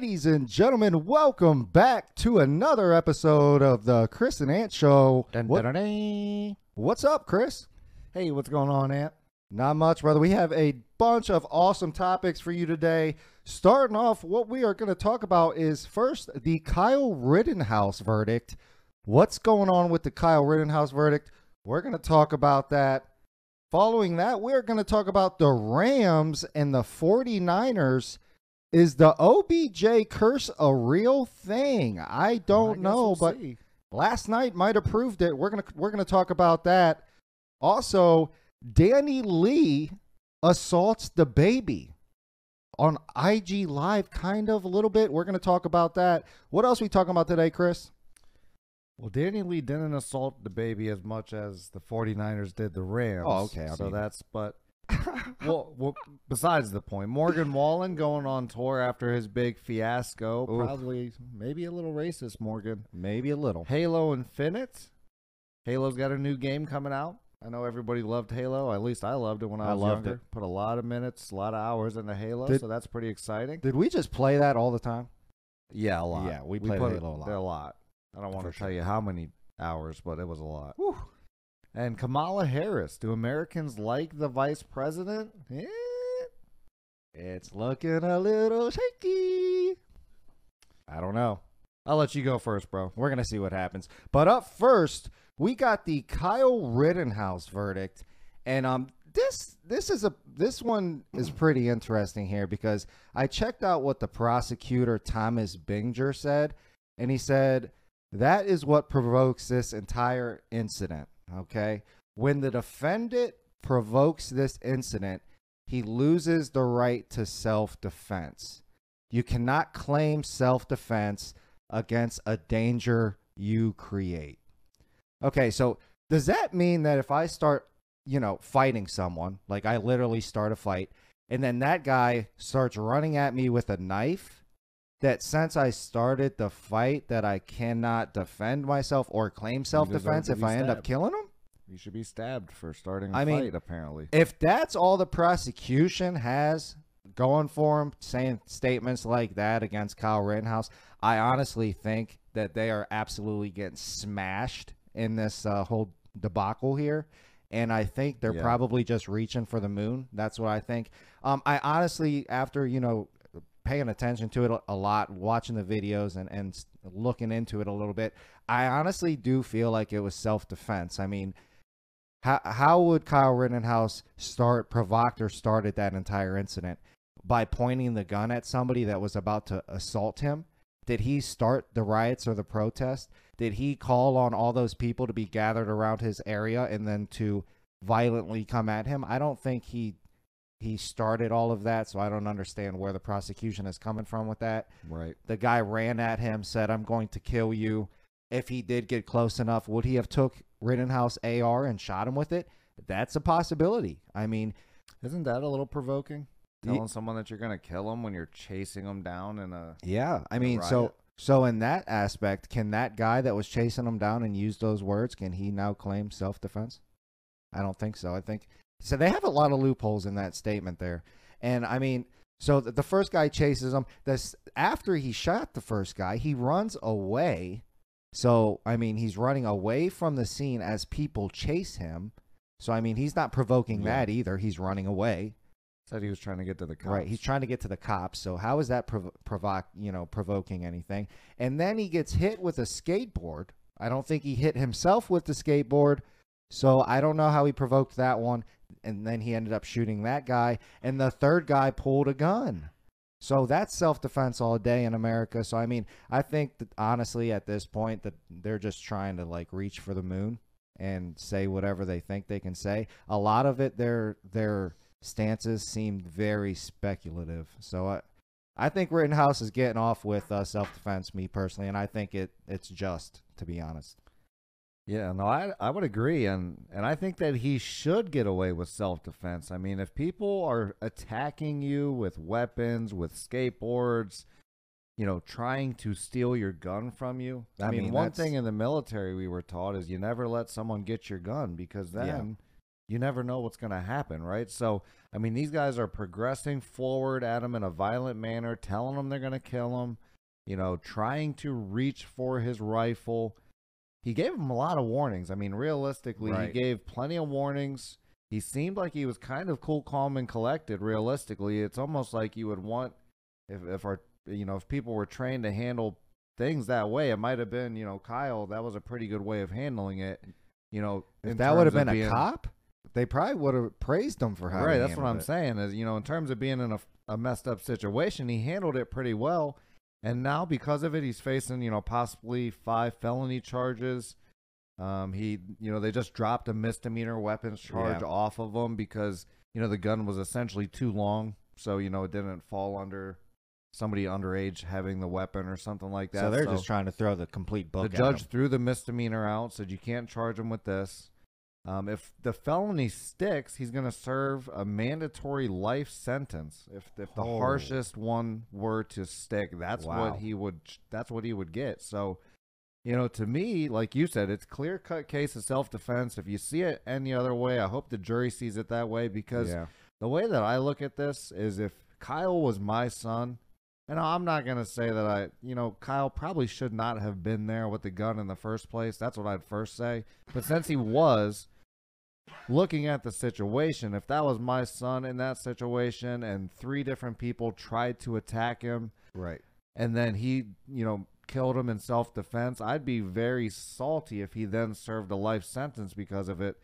Ladies and gentlemen, welcome back to another episode of the Chris and Ant Show. Dun, What- dun, dun, what's up, Chris? Hey, what's going on, Ant? Not much, brother. We have a bunch of awesome topics for you today. Starting off, what we are going to talk about is first the Kyle Rittenhouse verdict. What's going on with the Kyle Rittenhouse verdict? We're going to talk about that. Following that, we're going to talk about the Rams and the 49ers. Is the OBJ curse a real thing? I don't I know, we'll but see. last night might have proved it. We're gonna we're gonna talk about that. Also, DaniLeigh assaults the baby on IG Live, kind of a little bit. We're gonna talk about that. What else we talking about today, Chris? Well, DaniLeigh didn't assault the baby as much as the 49ers did the Rams. Oh, okay, I so mean- that's, but, well, well, besides the point, Morgan Wallen going on tour after his big fiasco. Oof. Probably, maybe a little racist, Morgan. Maybe a little. Halo Infinite. Halo's got a new game coming out. I know everybody loved Halo. At least I loved it when I I was loved younger. Put a lot of minutes, a lot of hours into Halo, Did- so that's pretty exciting. Did we just play that all the time? Yeah, a lot. Yeah, we played put Halo a lot. A lot. I don't want to tell you how many hours, but it was a lot. Whew. And Kamala Harris. Do Americans like the vice president? Eh, It's looking a little shaky. I don't know. I'll let you go first, bro. We're gonna see what happens. But up first, we got the Kyle Rittenhouse verdict, and um, this this is a this one is pretty interesting here because I checked out what the prosecutor Thomas Binger said, and he said that is what provokes this entire incident. Okay, when the defendant provokes this incident, he loses the right to self defense. You cannot claim self defense against a danger you create. Okay, so does that mean that if I start, you know, fighting someone, like I literally start a fight, and then that guy starts running at me with a knife, that since I started the fight that I cannot defend myself or claim self-defense if I end up killing him? You should be stabbed for starting a I mean- fight, apparently. If that's all the prosecution has going for him, saying statements like that against Kyle Rittenhouse, I honestly think that they are absolutely getting smashed in this uh, whole debacle here. And I think they're Yeah. probably just reaching for the moon. That's what I think. Um, I honestly, after you know, paying attention to it a- lot, watching the videos and and looking into it a little bit, I honestly do feel like it was self defense. I mean, how how would Kyle Rittenhouse start provoke or started that entire incident by pointing the gun at somebody that was about to assault him? Did he start the riots or the protest? Did he call on all those people to be gathered around his area and then to violently come at him? I don't think he he started all of that, so I don't understand where the prosecution is coming from with that. right. The guy ran at him, said, "I'm going to kill you." If he did get close enough, would he have took Rittenhouse AR and shot him with it? That's a possibility. I mean, Isn't that a little provoking? Telling someone that you're going to kill them when you're chasing them down in a. yeah. I mean, so so in that aspect, can that guy that was chasing him down and used those words, can he now claim self-defense? I don't think so. I think so. They have a lot of loopholes in that statement there, and I mean, so the, first guy chases him. This after he shot the first guy, he runs away. So I mean, he's running away from the scene as people chase him. So I mean, he's not provoking Yeah. that either. He's running away. Said he was trying to get to the cops. Right. He's trying to get to the cops. So how is that prov- provoke, you know, provoking anything? And then he gets hit with a skateboard. I don't think he hit himself with the skateboard. So I don't know how he provoked that one. And then he ended up shooting that guy. And the third guy pulled a gun. So that's self defense all day in America. So I mean, I think that honestly at this point that they're just trying to like reach for the moon and say whatever they think they can say. A lot of it their their stances seemed very speculative. So I I think Rittenhouse is getting off with uh, self defense, me personally, and I think it it's just to be honest. Yeah, no, I I would agree, and and I think that he should get away with self defense. I mean, if people are attacking you with weapons, with skateboards, you know, trying to steal your gun from you. I, I mean, mean, one that's- thing in the military we were taught is you never let someone get your gun because then Yeah. you never know what's going to happen, right? So, I mean, these guys are progressing forward at him in a violent manner, telling him they're going to kill him, you know, trying to reach for his rifle. He gave him a lot of warnings. I mean, realistically, Right. he gave plenty of warnings. He seemed like he was kind of cool, calm, and collected. Realistically, it's almost like you would want if if our you know if people were trained to handle things that way, it might have been you know Kyle. That was a pretty good way of handling it. You know, If that would have been of a being- cop, they probably would have praised him for how. right. That's what I'm it. saying. Is you know in terms of being in a, a messed up situation, he handled it pretty well. And now because of it, he's facing you know possibly five felony charges. Um, he you know they just dropped a misdemeanor weapons charge Yeah. off of him because you know the gun was essentially too long, so you know it didn't fall under somebody underage having the weapon or something like that. So they're just trying to throw the complete book. the judge him. threw the misdemeanor out, said you can't charge him with this. Um, if the felony sticks, he's going to serve a mandatory life sentence. If if the Oh. harshest one were to stick, that's Wow. what he would. That's what he would get. So, you know, to me, like you said, it's clear cut case of self defense. If you see it any other way, I hope the jury sees it that way because yeah. the way that I look at this is if Kyle was my son, and I'm not going to say that I, you know, Kyle probably should not have been there with the gun in the first place. That's what I'd first say. But since he was, looking at the situation, if that was my son in that situation and three different people tried to attack him Right. and then he, you know, killed him in self defense, I'd be very salty if he then served a life sentence because of it.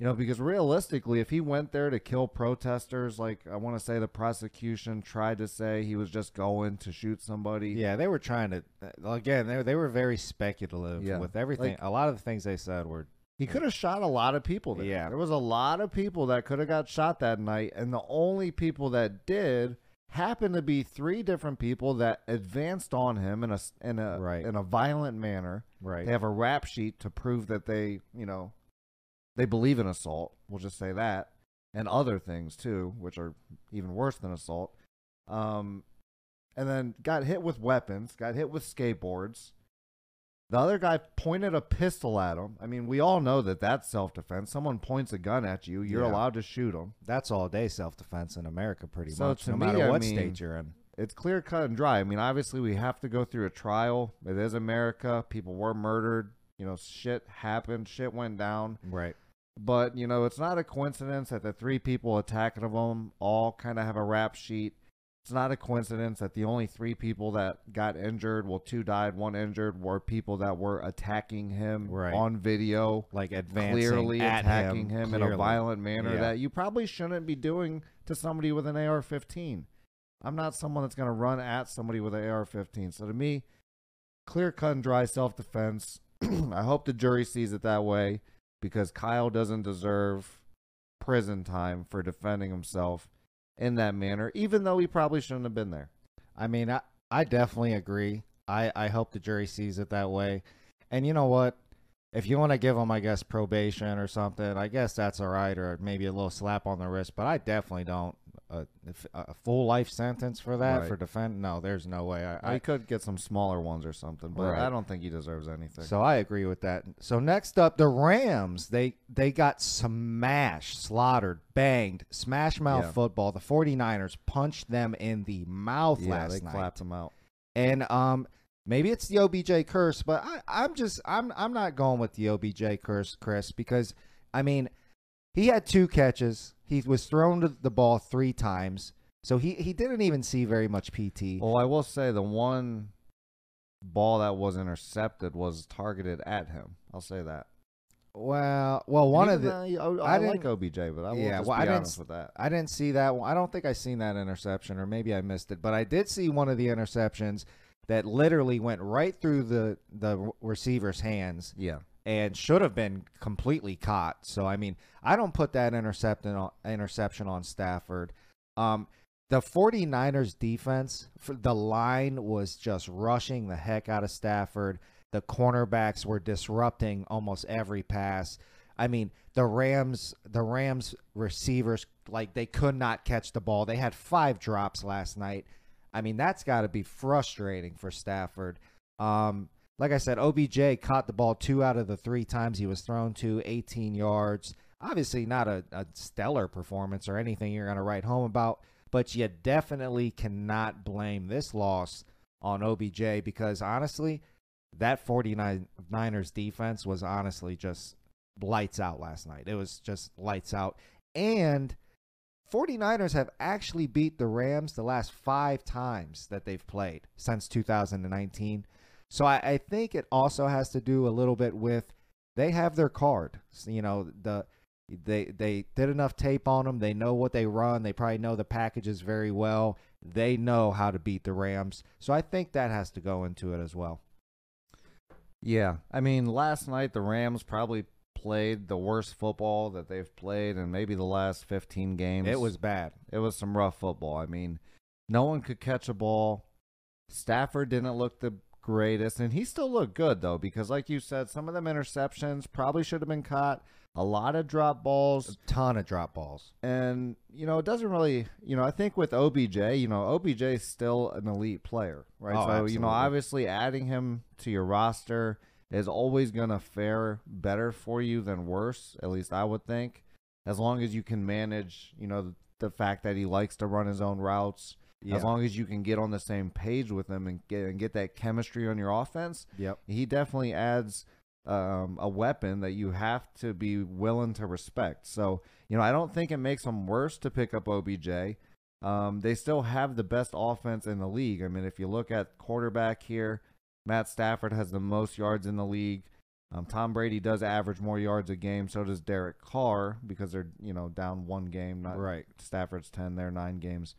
You know, because realistically, if he went there to kill protesters, like I want to say the prosecution tried to say he was just going to shoot somebody. Yeah, they were trying to. uh, Again, they they were very speculative Yeah. with everything. Like- a lot of the things they said were. He could have shot a lot of people there. Yeah. There was a lot of people that could have got shot that night, and the only people that did happened to be three different people that advanced on him in a s- in a Right. in a violent manner. Right. They have a rap sheet to prove that they, you know, they believe in assault. We'll just say that, and other things too, which are even worse than assault. Um, and then got hit with weapons, got hit with skateboards. The other guy pointed a pistol at him. I mean, we all know that that's self defense. Someone points a gun at you, you're Yeah. allowed to shoot them. That's all day self defense in America, pretty So much, no me, matter I what mean, state you're in. It's clear cut and dry. I mean, obviously, we have to go through a trial. It is America. People were murdered. You know, shit happened. Shit went down. Right. But you know, it's not a coincidence that the three people attacking them all kind of have a rap sheet. It's not a coincidence that the only three people that got injured, well, two died, one injured, were people that were attacking him Right. on video, Like advancing clearly at attacking him, in a violent manner Yeah. that you probably shouldn't be doing to somebody with an AR-15. I'm not someone that's going to run at somebody with an AR-15. So to me, clear cut and dry self-defense. I hope the jury sees it that way because Kyle doesn't deserve prison time for defending himself in that manner, even though he probably shouldn't have been there. I mean, I, I definitely agree. I, I hope the jury sees it that way. And you know what? If you want to give him, I guess, probation or something, I guess that's all right, or maybe a little slap on the wrist. But I definitely don't. If, a full life sentence for that Right. for defend? No, there's no way. I, I could get some smaller ones or something, but Right. I don't think he deserves anything. so I agree with that. So next up, the Rams. They they got smashed, slaughtered, banged, smash mouth Yeah. football. The 49ers punched them in the mouth yeah, last they night. clapped him out. And um, maybe it's the OBJ curse, but I, I'm just I'm I'm not going with the OBJ curse, Chris, because I mean, he had two catches. He was thrown to the ball three times, so he he didn't even see very much PT. Well, I will say the one ball that was intercepted was targeted at him. I'll say that. Well, well, one of the though I, I I like didn't- OBJ, but I will Yeah, just well, be I didn't honest with that. I didn't see that one. I don't think I seen that interception, or maybe I missed it. But I did see one of the interceptions that literally went right through the the receiver's hands Yeah, and should have been completely caught. So I mean, I don't put that interception on, interception on Stafford. Um, the 49ers defense, the line was just rushing the heck out of Stafford. The cornerbacks were disrupting almost every pass. I mean, the Rams, the Rams receivers, like they could not catch the ball. They had five drops last night. I mean, that's got to be frustrating for Stafford. Um, like I said, OBJ caught the ball two out of the three times he was thrown to, 18 yards. obviously not a, a stellar performance or anything you're going to write home about, but you definitely cannot blame this loss on OBJ because honestly, that 49ers defense was honestly just lights out last night. It was just lights out. And 49ers have actually beat the Rams the last five times that they've played since 2019. So I, I think it also has to do a little bit with they have their card. So, you know, the they they did enough tape on them. They know what they run. They probably know the packages very well. They know how to beat the Rams. So I think that has to go into it as well. Yeah, I mean, last night the Rams probably played the worst football that they've played in maybe the last 15 games. It was bad. It was some rough football. I mean, no one could catch a ball. Stafford didn't look the greatest, and he still looked good though because, like you said, some of them interceptions probably should have been caught. A lot of drop balls, A ton of drop balls. and you know it doesn't really. You know, I think with OBJ, you know, OBJ is still an elite player, right? Oh, so you know, obviously adding him to your roster is always gonna fare better for you than worse. At least I would think, as long as you can manage, you know, the fact that he likes to run his own routes. Yeah. As long as you can get on the same page with him and get and get that chemistry on your offense, Yep. he definitely adds um, a weapon that you have to be willing to respect. So, you know, I don't think it makes them worse to pick up OBJ. Um, they still have the best offense in the league. I mean, if you look at quarterback here, Matt Stafford has the most yards in the league. Um, Tom Brady does average more yards a game. So does Derek Carr because they're you know down one game. Not Right. Stafford's ten, they're nine games.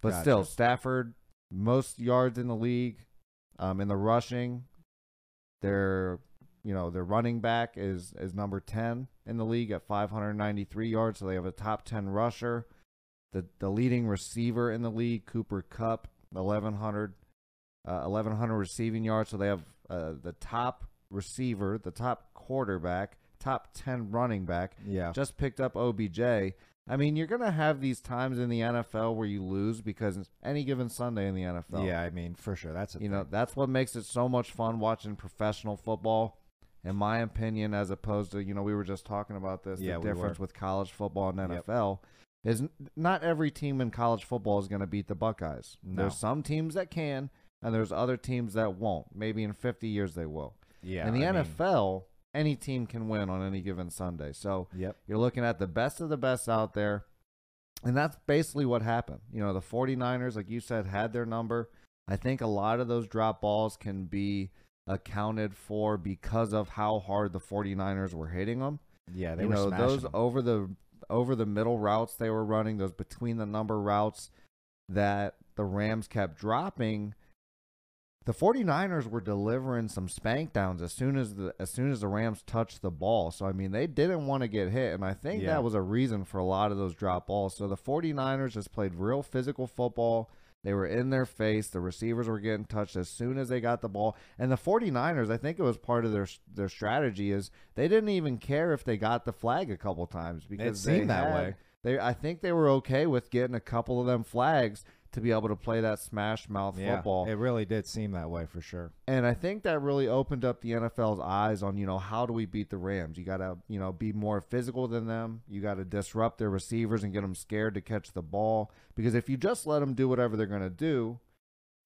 But Gotcha. still, Stafford most yards in the league. Um, in the rushing, their you know their running back is is number ten in the league at 593 yards. So they have a top ten rusher. The the leading receiver in the league, Cooper Kupp, 1100, uh, 1100 receiving yards. So they have uh, the top receiver, the top quarterback, top 10 running back Yeah. just picked up OBJ. I mean, you're going to have these times in the NFL where you lose because it's any given Sunday in the NFL. Yeah, I mean, for sure. That's a You know, that's what makes it so much fun watching professional football, in my opinion, as opposed to, you know, we were just talking about this, Yeah, the we difference were. with college football and Yep. NFL. Is n- not every team in college football is going to beat the Buckeyes. No. There's some teams that can, and there's other teams that won't. Maybe in 50 years they will. yeah. in the I mean, NFL, any team can win on any given Sunday. So Yep. you're looking at the best of the best out there. And that's basically what happened. You know, the 49ers, like you said, had their number. I think a lot of those drop balls can be accounted for because of how hard the 49ers were hitting them. Yeah, they you were know, smashing those them. over the over the middle routes they were running, those between the number routes that the Rams kept dropping. The 49ers were delivering some spank downs as soon as the as soon as the Rams touched the ball. So I mean, they didn't want to get hit and I think Yeah. that was a reason for a lot of those drop balls. So the 49ers just played real physical football. They were in their face. The receivers were getting touched as soon as they got the ball. And the 49ers, I think it was part of their their strategy is they didn't even care if they got the flag a couple times because it seemed that had- way. They I think they were okay with getting a couple of them flags to be able to play that smash mouth yeah, football. It really did seem that way for sure. And I think that really opened up the NFL's eyes on, you know, how do we beat the Rams? You got to, you know, be more physical than them. You got to disrupt their receivers and get them scared to catch the ball. Because if you just let them do whatever they're going to do,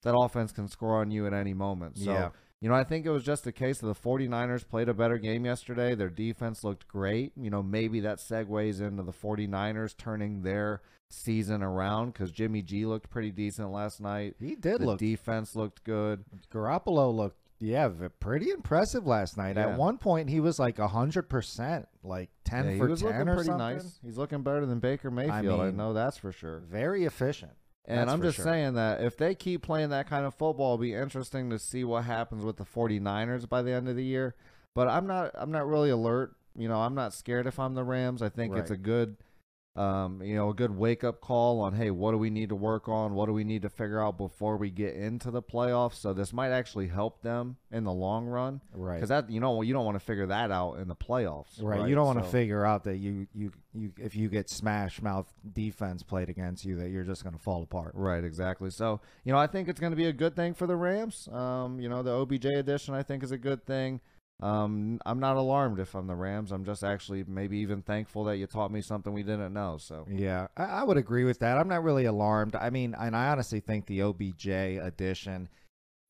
that offense can score on you at any moment. So, Yeah. You know, I think it was just a case of the 49ers played a better game yesterday. Their defense looked great. You know, maybe that segues into the 49ers turning their season around because Jimmy G looked pretty decent last night. He did the look. defense looked good. Garoppolo looked, yeah, pretty impressive last night. Yeah. At one point, he was like hundred percent, like ten Yeah, for he was ten looking or pretty something. nice. He's looking better than Baker Mayfield. I, mean, know that's for sure. Very efficient. And that's I'm just sure. saying that if they keep playing that kind of football, it'll be interesting to see what happens with the 49ers by the end of the year. But I'm not I'm not really alert. You know, I'm not scared if I'm the Rams. I think it's a good um, you know, a good wake up call on hey, what do we need to work on? What do we need to figure out before we get into the playoffs? So this might actually help them in the long run. Right. Because that you know you don't want to figure that out in the playoffs. Right. You don't want to So- figure out that you, you you if you get smash mouth defense played against you that you're just going to fall apart. Right, exactly. So, you know, I think it's going to be a good thing for the Rams. Um, you know, the OBJ addition I think is a good thing. Um, I'm not alarmed if I'm the Rams. I'm just actually maybe even thankful that you taught me something we didn't know. So Yeah, I, I would agree with that. I'm not really alarmed. I mean, and I honestly think the OBJ addition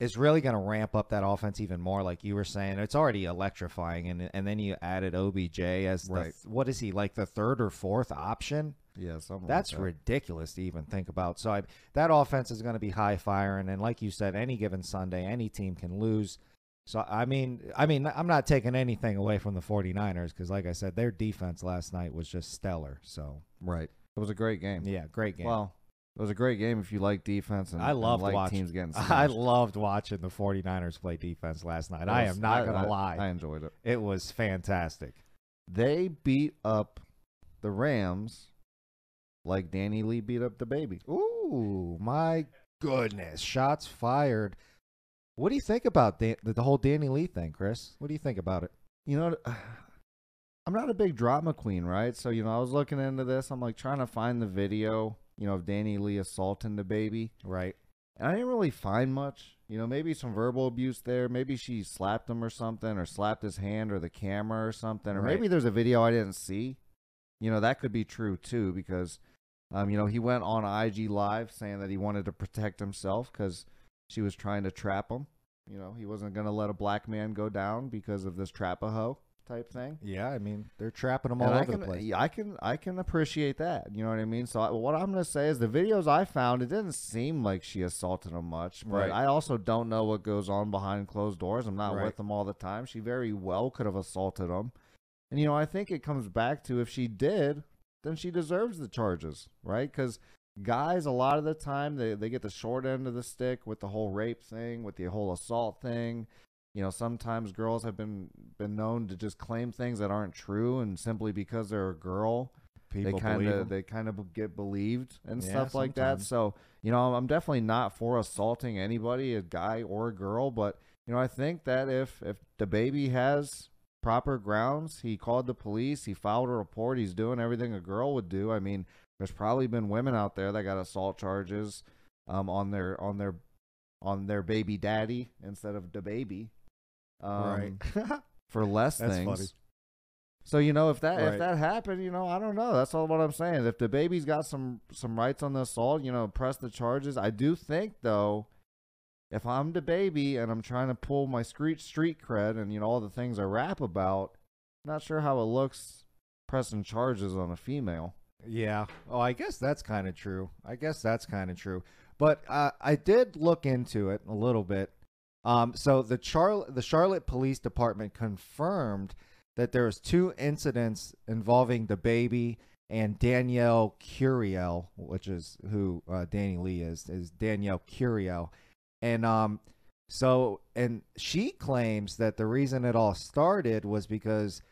is really going to ramp up that offense even more. Like you were saying, it's already electrifying, and and then you added OBJ as the, what is he like the third or fourth option? yeah, something That's like that. ridiculous to even think about. So I, that offense is going to be high firing, and like you said, any given Sunday, any team can lose. So I mean, I mean, I'm not taking anything away from the 49ers because, like I said, their defense last night was just stellar. So right. It was a great game. yeah, great game. Well, it was a great game if you like defense and I and loved like watching. teams getting. I loved watching the 49ers play defense last night. It I am not going I- to lie. I enjoyed it. it was fantastic. They beat up the Rams like DaniLeigh beat up the baby. Ooh, my goodness. Shots fired. What do you think about Dan- the, the whole DaniLeigh thing, Chris? What do you think about it? You know, I'm not a big drama queen, right? So, you know, I was looking into this. I'm like trying to find the video, you know, of DaniLeigh assaulting the baby. Right. And I didn't really find much. You know, maybe some verbal abuse there. Maybe she slapped him or something, or slapped his hand or the camera or something. Or Right. maybe there's a video I didn't see. You know, that could be true too because, um, you know, he went on IG Live saying that he wanted to protect himself because she was trying to trap him. You know, he wasn't going to let a black man go down because of this trap a hoe type thing. Yeah, I mean, they're trapping them all And over can, the place. I can, I can appreciate that. You know what I mean. So I, what I'm gonna say is the videos I found, it didn't seem like she assaulted him much. But Right. I also don't know what goes on behind closed doors. I'm not Right. with them all the time. She very well could have assaulted him. And you know, I think it comes back to if she did, then she deserves the charges, right? Because guys, a lot of the time, they they get the short end of the stick with the whole rape thing, with the whole assault thing. You know, sometimes girls have been been known to just claim things that aren't true, and simply because they're a girl, People they kind of they kind of get believed and Yeah, stuff like that. So you know, I'm definitely not for assaulting anybody, a guy or a girl, but you know, I think that if if the baby has proper grounds, he called the police, he filed a report, he's doing everything a girl would do. I mean, there's probably been women out there that got assault charges um, on their on their on their baby daddy instead of the baby. Um, right. for less That's things. funny. So you know if that Right. if that happened, you know I don't know. That's all what I'm saying. If the baby's got some some rights on the assault, you know, press the charges. I do think though, if I'm the baby and I'm trying to pull my street street cred and you know all the things I rap about, not sure how it looks pressing charges on a female. Yeah. Oh, I guess that's kind of true. I guess that's kind of true. But uh, I did look into it a little bit. Um, so the Char- the Charlotte Police Department confirmed that there was two incidents involving the baby and Danielle Curiel, which is who uh, DaniLeigh is, is Danielle Curiel, and um, so and she claims that the reason it all started was because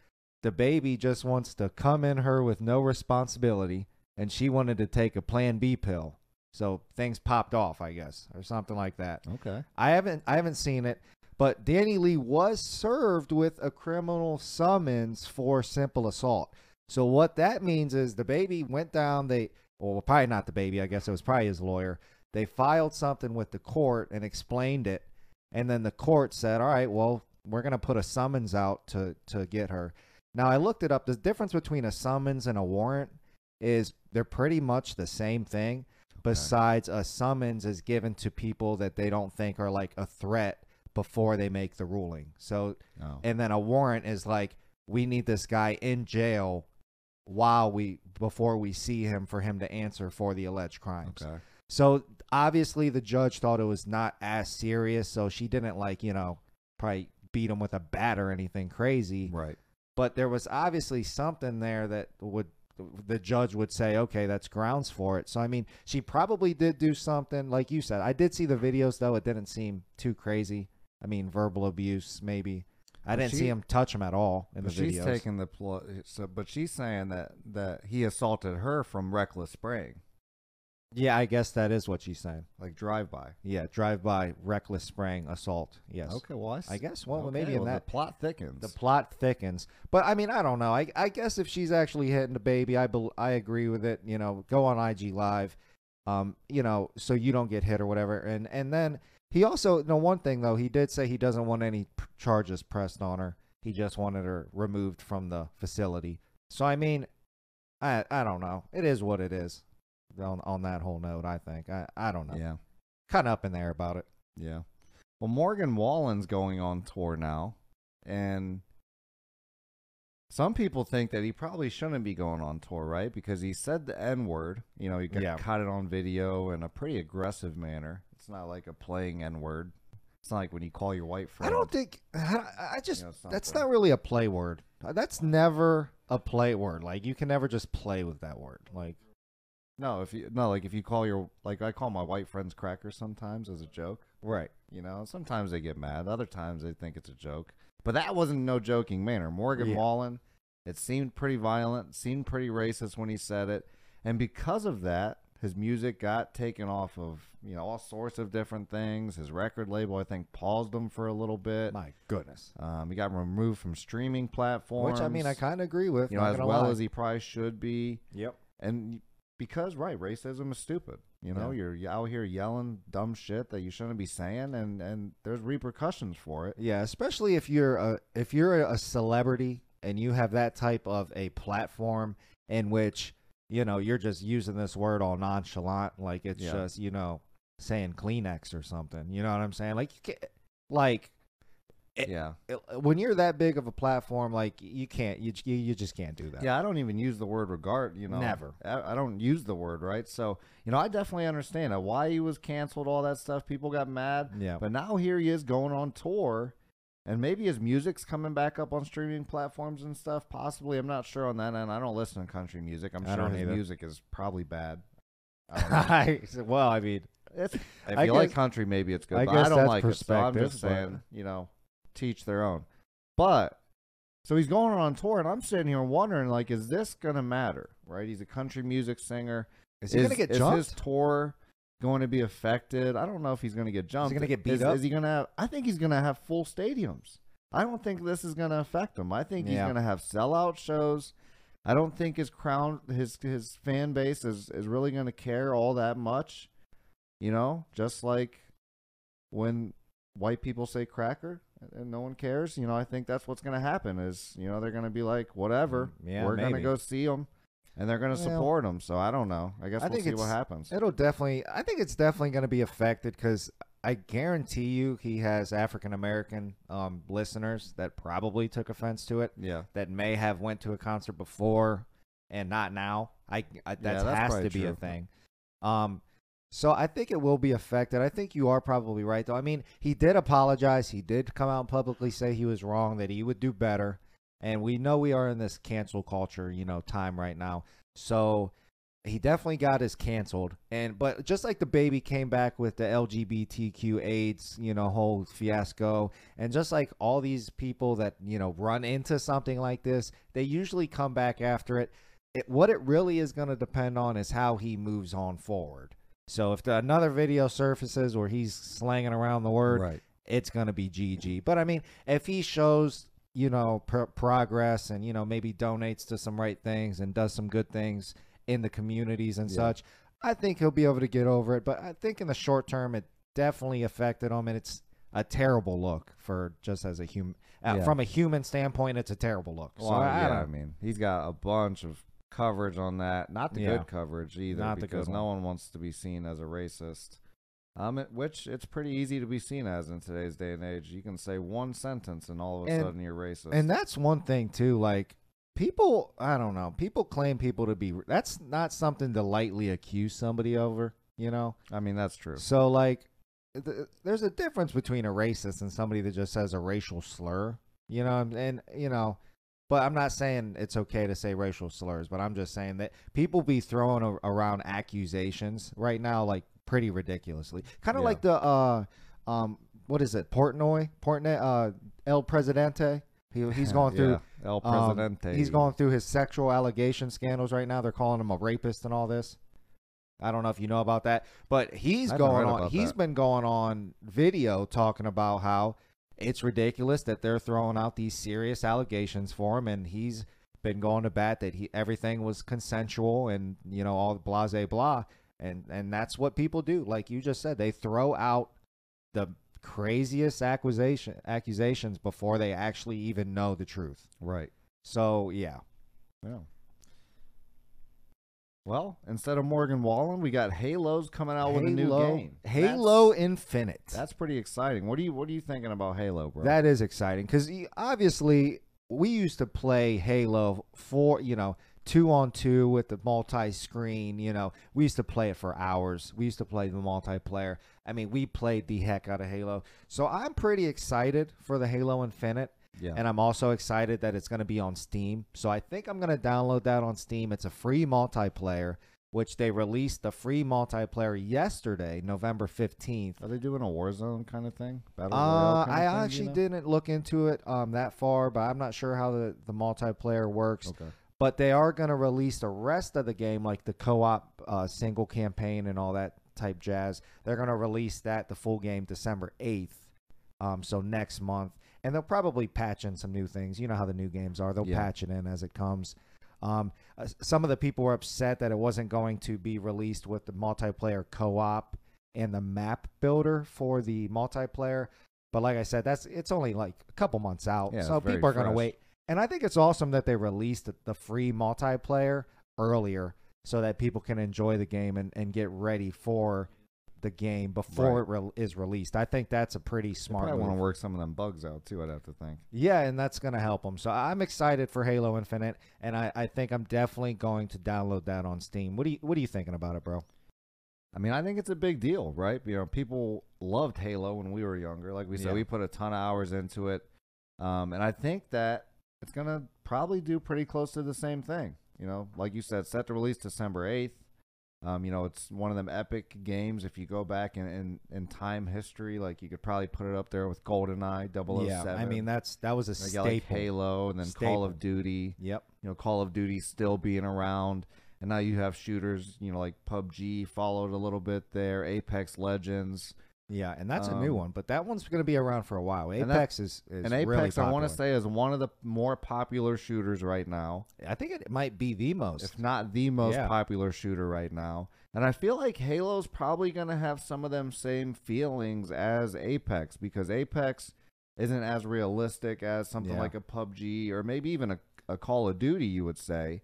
the baby just wants to come in her with no responsibility and she wanted to take a plan B pill. So things popped off, I guess, or something like that. Okay. I haven't I haven't seen it, but DaniLeigh was served with a criminal summons for simple assault. So what that means is the baby went down, they well probably not the baby, I guess it was probably his lawyer. They filed something with the court and explained it. And then the court said, "All right, well, we're going to put a summons out to to get her." Now, I looked it up. The difference between a summons and a warrant is they're pretty much the same thing. Besides, a summons is given to people that they don't think are like a threat before they make the ruling. So, Oh. and then a warrant is like, we need this guy in jail while we before we see him for him to answer for the alleged crimes. Okay. So obviously the judge thought it was not as serious, so she didn't like, you know, probably beat him with a bat or anything crazy. Right. But there was obviously something there that would the judge would say, okay, that's grounds for it. So I mean, she probably did do something, like you said. I did see the videos though; it didn't seem too crazy. I mean, verbal abuse, maybe. I didn't she- see him touch him at all in the videos. she's taking the pl- so, but she's saying that that he assaulted her from reckless spraying, yeah, I guess that is what she's saying. like drive by. Yeah, drive-by, reckless spraying, assault. Yes. Okay. Well, I guess. Well, okay, maybe in that the plot thickens. the plot thickens. But I mean, I don't know. I I guess if she's actually hitting the baby, I bel I agree with it. You know, go on IG Live, um, you know, so you don't get hit or whatever. And and then he also no one thing though he did say he doesn't want any charges pressed on her. He just wanted her removed from the facility. So I mean, I I don't know. It is what it is. On on that whole note, I think I I don't know. Yeah. Kind of up in there about it. Yeah. Well, Morgan Wallen's going on tour now, and some people think that he probably shouldn't be going on tour, right? Because he said the N word. You know, he got Yeah. caught it on video in a pretty aggressive manner. It's not like a playing N word. It's not like when you call your white friend. I don't think I just You know, that's not really a play word. That's never a play word. Like you can never just play with that word. Like No, if you no, like if you call your like I call my white friends crackers sometimes as a joke. right. You know, sometimes they get mad. Other times they think it's a joke. But that wasn't no joking manner. Morgan Yeah. Wallen, it seemed pretty violent, seemed pretty racist when he said it. And because of that, his music got taken off of, you know, all sorts of different things. His record label, I think, paused him for a little bit. My goodness. Um, he got removed from streaming platforms. Which I mean, I kind of agree with. you know, as well lie. as he probably should be. Yep. And because right, racism is stupid. You know, Yeah. you're out here yelling dumb shit that you shouldn't be saying, and and there's repercussions for it. Yeah, especially if you're a if you're a celebrity and you have that type of a platform in which you know you're just using this word all nonchalant, like it's Yeah. just you know saying Kleenex or something. You know what I'm saying? Like you can't like It- yeah, it- when you're that big of a platform, like you can't you you, you just can't do that. yeah. I don't even use the word regard. You know, Never. I, I don't use the word right. So you know, I definitely understand why he was canceled. All that stuff. People got mad. Yeah. But now here he is going on tour, and maybe his music's coming back up on streaming platforms and stuff. Possibly, I'm not sure on that end. I don't listen to country music. I'm I sure his either. music is probably bad. I. Well, I mean, It's, if I you like country, maybe it's good. I but guess I don't that's like it, so I'm perspective, just saying, you know, teach their own. But so he's going on tour, and I'm sitting here wondering, like, is this gonna matter? Right? He's a country music singer. is he gonna get jumped? is his tour going to be affected? I don't know if he's gonna get jumped. gonna get beat is, up? Is he gonna? Have, I think he's gonna have full stadiums. I don't think this is gonna affect him. I think he's Yeah. gonna have sellout shows. I don't think his crown, his his fan base is is really gonna care all that much. You know, just like when white people say cracker and no one cares. You know, I think that's what's gonna happen. Is you know they're gonna be like whatever. Mm, yeah, we're gonna go see them and they're gonna Well, support him. So I don't know. I guess I we'll see what happens. It'll definitely. I think it's definitely going to be affected because I guarantee you he has African American um, listeners that probably took offense to it. Yeah. That may have went to a concert before and not now. I, I that that's has to be a thing. Um, so I think it will be affected. I think you are probably right though. I mean, he did apologize. He did come out and publicly say he was wrong. That he would do better. And we know we are in this cancel culture, you know, time right now. So he definitely got his canceled and but just like the baby came back with the lgbtq aids you know whole fiasco and just like all these people that you know run into something like this they usually come back after it, it what it really is going to depend on is how he moves on forward so if the, another video surfaces where he's slanging around the word Right. it's going to be GG. But I mean, if he shows, you know, pr- progress and, you know, maybe donates to some right things and does some good things in the communities and Yeah. such, I think he'll be able to get over it. But I think in the short term, it definitely affected him. And it's a terrible look for just as a human, uh, Yeah. from a human standpoint, it's a terrible look. So Well, I, I yeah, don't I mean, he's got a bunch of coverage on that. Not the Yeah. good coverage either, Not because no one wants to be seen as a racist. Um, it, which it's pretty easy to be seen as in today's day and age. You can say one sentence and all of a And- sudden you're racist. And that's one thing too. Like people, I don't know. People claim people to be. That's not something to lightly accuse somebody over. You know. I mean, that's true. So like, th- there's a difference between a racist and somebody that just says a racial slur. You know, and, and you know, but I'm not saying it's okay to say racial slurs. But I'm just saying that people be throwing a- around accusations right now, like pretty ridiculously. Kind of Yeah. like the uh, um, what is it, Portnoy, Portnoy, uh, El Presidente. He, he's going through. Yeah, El um, Presidente. he's going through his sexual allegation scandals right now. They're calling him a rapist and all this. I don't know if you know about that, but he's going on. He's that. been going on video talking about how it's ridiculous that they're throwing out these serious allegations for him, and he's been going to bat that he everything was consensual and you know all the blase blah, and and that's what people do. Like you just said, they throw out the craziest accusation accusations before they actually even know the truth. Right. So yeah, Yeah. Well, instead of Morgan Wallen, we got Halos coming out with a new Halo- game. Halo Infinite. that's pretty exciting. What are you What are you thinking about Halo, bro? That is exciting because obviously we used to play Halo for you know two on two with the multi-screen. You know we used to play it for hours. We used to play the multiplayer. I mean we played the heck out of Halo. So I'm pretty excited for the Halo Infinite. Yeah. And I'm also excited that it's going to be on Steam. So I think I'm going to download that on Steam. It's a free multiplayer, which they released the free multiplayer yesterday, November 15th. are they doing a Warzone kind of thing? Battle Uh, I thing, actually you know? didn't look into it um, that far, but I'm not sure how the, the multiplayer works. Okay. But they are going to release the rest of the game, like the co-op uh, single campaign and all that type jazz. They're going to release that the full game December 8th, um, so next month, and they'll probably patch in some new things. You know how the new games are; they'll Yeah. patch it in as it comes. Um, uh, some of the people were upset that it wasn't going to be released with the multiplayer co-op and the map builder for the multiplayer. But like I said, that's it's only like a couple months out, Yeah, so people are going to wait. And I think it's awesome that they released the, the free multiplayer earlier so that people can enjoy the game and, and get ready for the game before it re- is released. I think that's a pretty smart probably want to work some of them bugs out too. I'd have to think. Yeah, and that's going to help them. So I'm excited for Halo Infinite, and I, I think I'm definitely going to download that on Steam. What do you What are you thinking about it, bro? I mean, I think it's a big deal, right? You know, people loved Halo when we were younger. Like we said, Yeah. we put a ton of hours into it, um, and I think that it's gonna probably do pretty close to the same thing. You know, like you said, set to release December eighth. Um, you know, it's one of them epic games. If you go back in, in, in time history, like you could probably put it up there with GoldenEye, 007. Yeah, I mean that's that was a Like, staple. like Halo, and then Call of Duty. Yep. You know, Call of Duty still being around, and now you have shooters. You know, like PUBG followed a little bit there. Apex Legends. Yeah, and that's a new Um, one, but that one's going to be around for a while. And that- Apex is, is and really Apex, I want to say, is one of the more popular shooters right now, I think it might be the most. if not the most Yeah. popular shooter right now. And I feel like Halo's probably going to have some of them same feelings as Apex because Apex isn't as realistic as something Yeah. like a PUBG or maybe even a, a Call of Duty, you would say.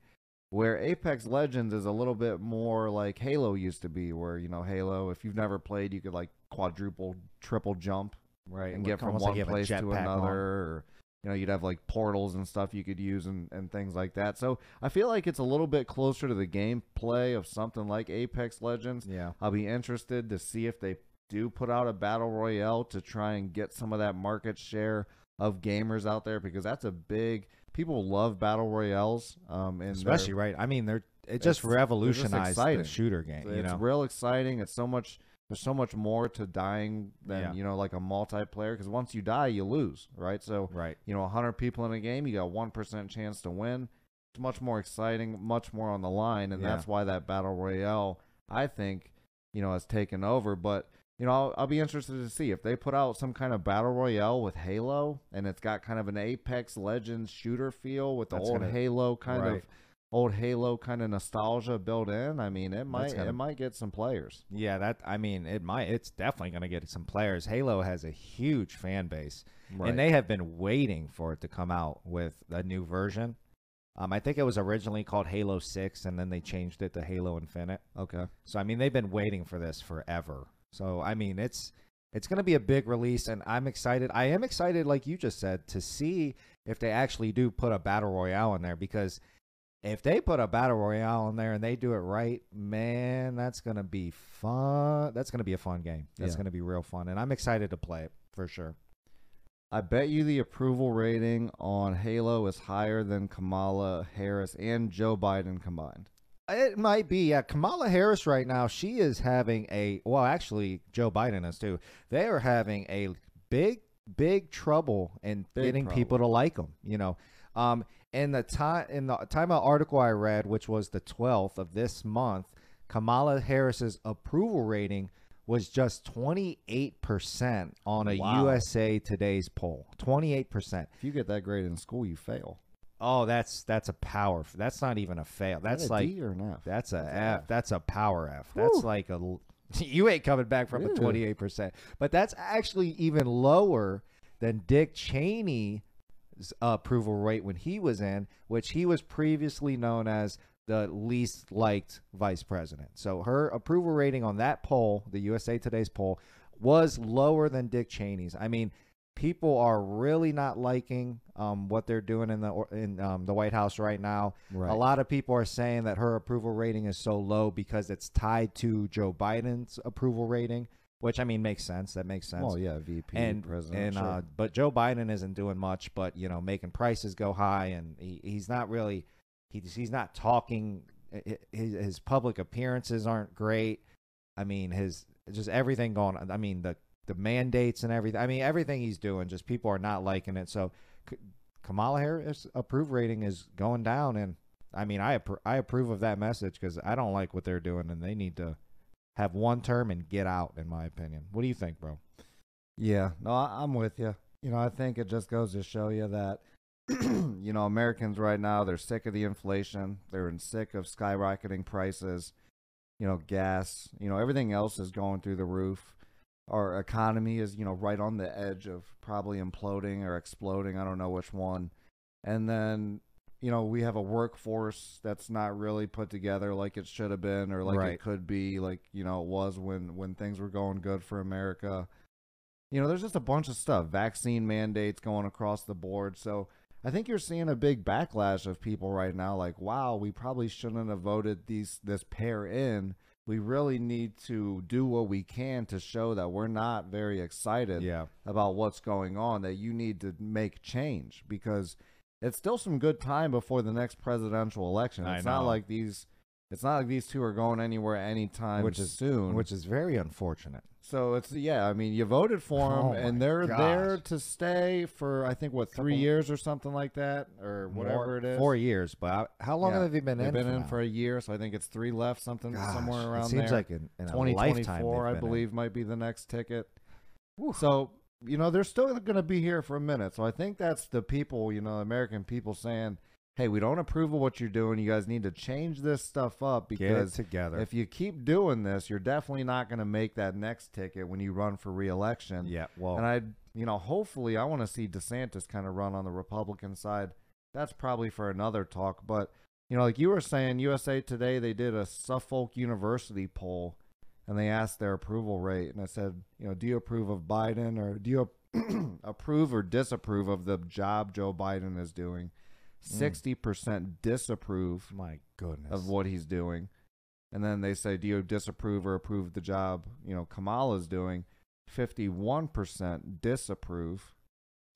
Where Apex Legends is a little bit more like Halo used to be, where, you know, Halo, if you've never played, you could like quadruple, triple jump right, and get from like one you a place to another or you know you'd have like portals and stuff you could use and, and things like that so i feel like it's a little bit closer to the gameplay of something like apex legends Yeah, i'll be interested to see if they do put out a battle royale to try and get some of that market share of gamers out there because that's a big people love battle royales um and especially right. I mean, they're it just they're just revolutionized the shooter game. You it's know, real exciting. It's so much. There's so much more to dying than Yeah. you know, like a multiplayer. Because once you die, you lose, right? So right? you know, 100 people in a game, you got one percent chance to win. It's much more exciting, much more on the line, and Yeah. that's why that battle royale, I think, you know, has taken over. But you know, I'll, I'll be interested to see if they put out some kind of battle royale with Halo, and it's got kind of an Apex Legends shooter feel with the That's old gonna- Halo kind right. of old Halo kind of nostalgia built in. I mean, it might gonna- it might get some players. Yeah, that I mean, it might. It's definitely going to get some players. Halo has a huge fan base, and they have been waiting for it to come out with a new version. Um, I think it was originally called Halo Six, and then they changed it to Halo Infinite. okay. So I mean, they've been waiting for this forever. So I mean, it's it's going to be a big release, and I'm excited. I am excited, like you just said, to see if they actually do put a battle royale in there because if they put a battle royale in there and they do it right, man, that's going to be fun. That's going to be a fun game. That's Yeah. going to be real fun, and I'm excited to play it for sure. I bet you the approval rating on Halo is higher than Kamala Harris and Joe Biden combined. It might be. Yeah, Kamala Harris right now, she is having a well, actually Joe Biden is too. They are having a big big trouble in Big getting trouble. people to like them, you know. Um in the time in the time out article I read, which was the 12th of this month, Kamala Harris's approval rating was just 28% on a Wow. USA Today's poll. 28%. If you get that grade in school, you fail. Oh, that's that's a power. That's not even a fail. Is that That's a like D or an F. that's a That's a F. F. That's a power F. That's like a you ain't coming back from a 28%. But that's actually even lower than Dick Cheney's approval rate when he was in, which he was previously known as the least liked vice president. So her approval rating on that poll, the USA Today's poll, was lower than Dick Cheney's. I mean, people are really not liking um, what they're doing in the in um, the White House right now. Right. A lot of people are saying that her approval rating is so low because it's tied to Joe Biden's approval rating, which I mean makes sense. That makes sense. Well, yeah, VP, and president. and sure. uh, but Joe Biden isn't doing much, but you know, making prices go high, and he, he's not really he's he's not talking. His, his public appearances aren't great. I mean, his just everything going. on. I mean, the the mandates and everything. I mean, everything he's doing, just people are not liking it. So, Kamala Harris' approve rating is going down, and I mean, I appro- I approve of that message because I don't like what they're doing, and they need to have one term and get out. In my opinion, what do you think, bro? Yeah, no, I'm with you. You know, I think it just goes to show you that, you know, Americans right now they're sick of the inflation. They're sick of skyrocketing prices. You know, gas. You know, everything else is going through the roof. Our economy is, you know, right on the edge of probably imploding or exploding. I don't know which one. And then, you know, we have a workforce that's not really put together like it should have been or like Right. it could be, like you know, it was when when things were going good for America you know, there's just a bunch of stuff, vaccine mandates going across the board. So I think you're seeing a big backlash of people right now, like, wow, we probably shouldn't have voted these this pair in. We really need to do what we can to show that we're not very excited Yeah. about what's going on, that you need to make change because it's still some good time before the next presidential election. I It's not like these it's not like these two are going anywhere anytime Which is- soon. which is very unfortunate. So it's yeah, I mean, you voted for oh them, Oh and they're gosh. there to stay for I think what three Couple- years or something like that, or whatever More- it is. Four years, but I- how long Yeah, have they been They've in? been for in now? for a year, so I think it's three left, something Gosh, somewhere around it seems there. like in, in a Twenty twenty lifetime four, I been in. believe, might be the next ticket. So you know they're still going to be here for a minute. So I think that's the people, you know, American people saying, "Hey, we don't approve of what you're doing. You guys need to change this stuff up because together. if you keep doing this, you're definitely not going to make that next ticket when you run for reelection." yeah, well, And I, you know, hopefully I want to see DeSantis kind of run on the Republican side. That's probably for another talk. But, you know, like you were saying, USA Today, they did a Suffolk University poll and they asked their approval rate. And I said, you know, do you approve of Biden or do you approve or disapprove of the job Joe Biden is doing? Mm. 60% disapprove my goodness. of what he's doing. And then they say, do you disapprove or approve the job, you know, Kamala's doing? 51% disapprove.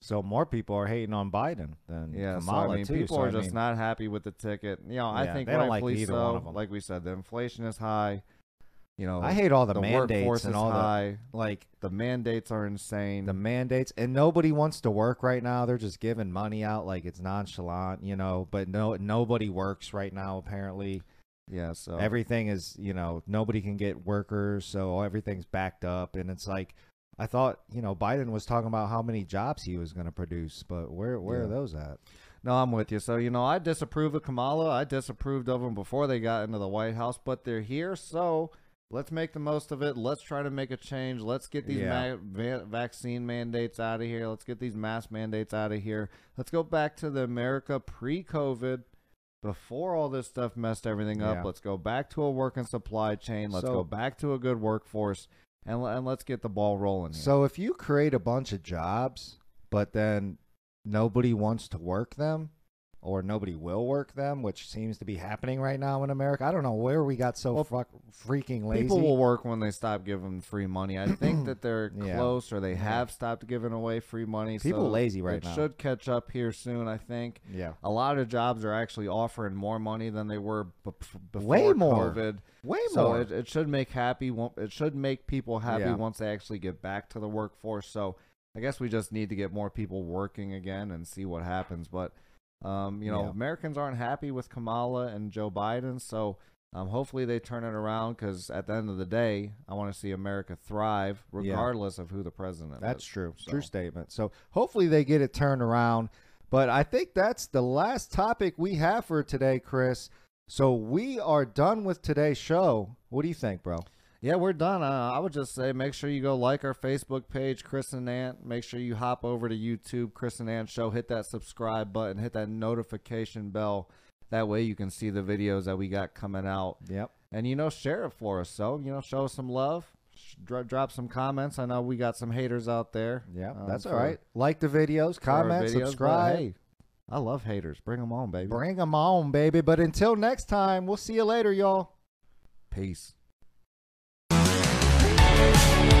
so more people are hating on Biden than Yeah, Kamala so I mean, too. people so, are I just not happy with the ticket. You know, I think they don't like either so. one of 'em. Like we said, the inflation is high. You know, I hate all the, the mandates workforce and all high. the like The mandates are insane. the mandates, and nobody wants to work right now. They're just giving money out like it's nonchalant, you know. But no, nobody works right now. Apparently, yeah, so everything is you know nobody can get workers, so everything's backed up, and it's like. I thought, you know, Biden was talking about how many jobs he was going to produce, but where where are those at? No, I'm with you. So, you know, I disapprove of Kamala. I disapproved of them before they got into the White House, but they're here. So let's make the most of it. Let's try to make a change. Let's get these Yeah. ma- va- vaccine mandates out of here. Let's get these mask mandates out of here. Let's go back to the America pre COVID. Before all this stuff messed everything up, Yeah. let's go back to a working supply chain. Let's So- go back to a good workforce, and, and let's get the ball rolling. Here. So if you create a bunch of jobs, but then nobody wants to work them, or nobody will work them, which seems to be happening right now in America. I don't know where we got so Well, fuck, freaking lazy. People will work when they stop giving free money. I think that they're Yeah. close or they have stopped giving away free money. People so lazy right it now. should catch up here soon, I think. yeah, A lot of jobs are actually offering more money than they were b- before Way more. COVID. way So more. it, it should make happy. It should make people happy Yeah. once they actually get back to the workforce. So I guess we just need to get more people working again and see what happens. But um, you know, Yeah. Americans aren't happy with Kamala and Joe Biden. So um, hopefully they turn it around because at the end of the day, I want to see America thrive Yeah. regardless of who the president is. That's is. true. So- True statement. So hopefully they get it turned around. But I think that's the last topic we have for today, Chris. So we are done with today's show. What do you think, bro? Yeah, we're done. Uh, I would just say make sure you go like our Facebook page, Chris and Ant. Make sure you hop over to YouTube, Chris and Ant Show. Hit that subscribe button, hit that notification bell. That way you can see the videos that we got coming out. Yep. And, you know, share it for us. So, you know, show us some love. Dro- drop some comments. I know we got some haters out there. Yeah, um, that's all right. Like the videos, comment, videos, subscribe. Hey, I love haters. Bring them on, baby. Bring them on, baby. But until next time, we'll see you later, y'all. Peace. Thank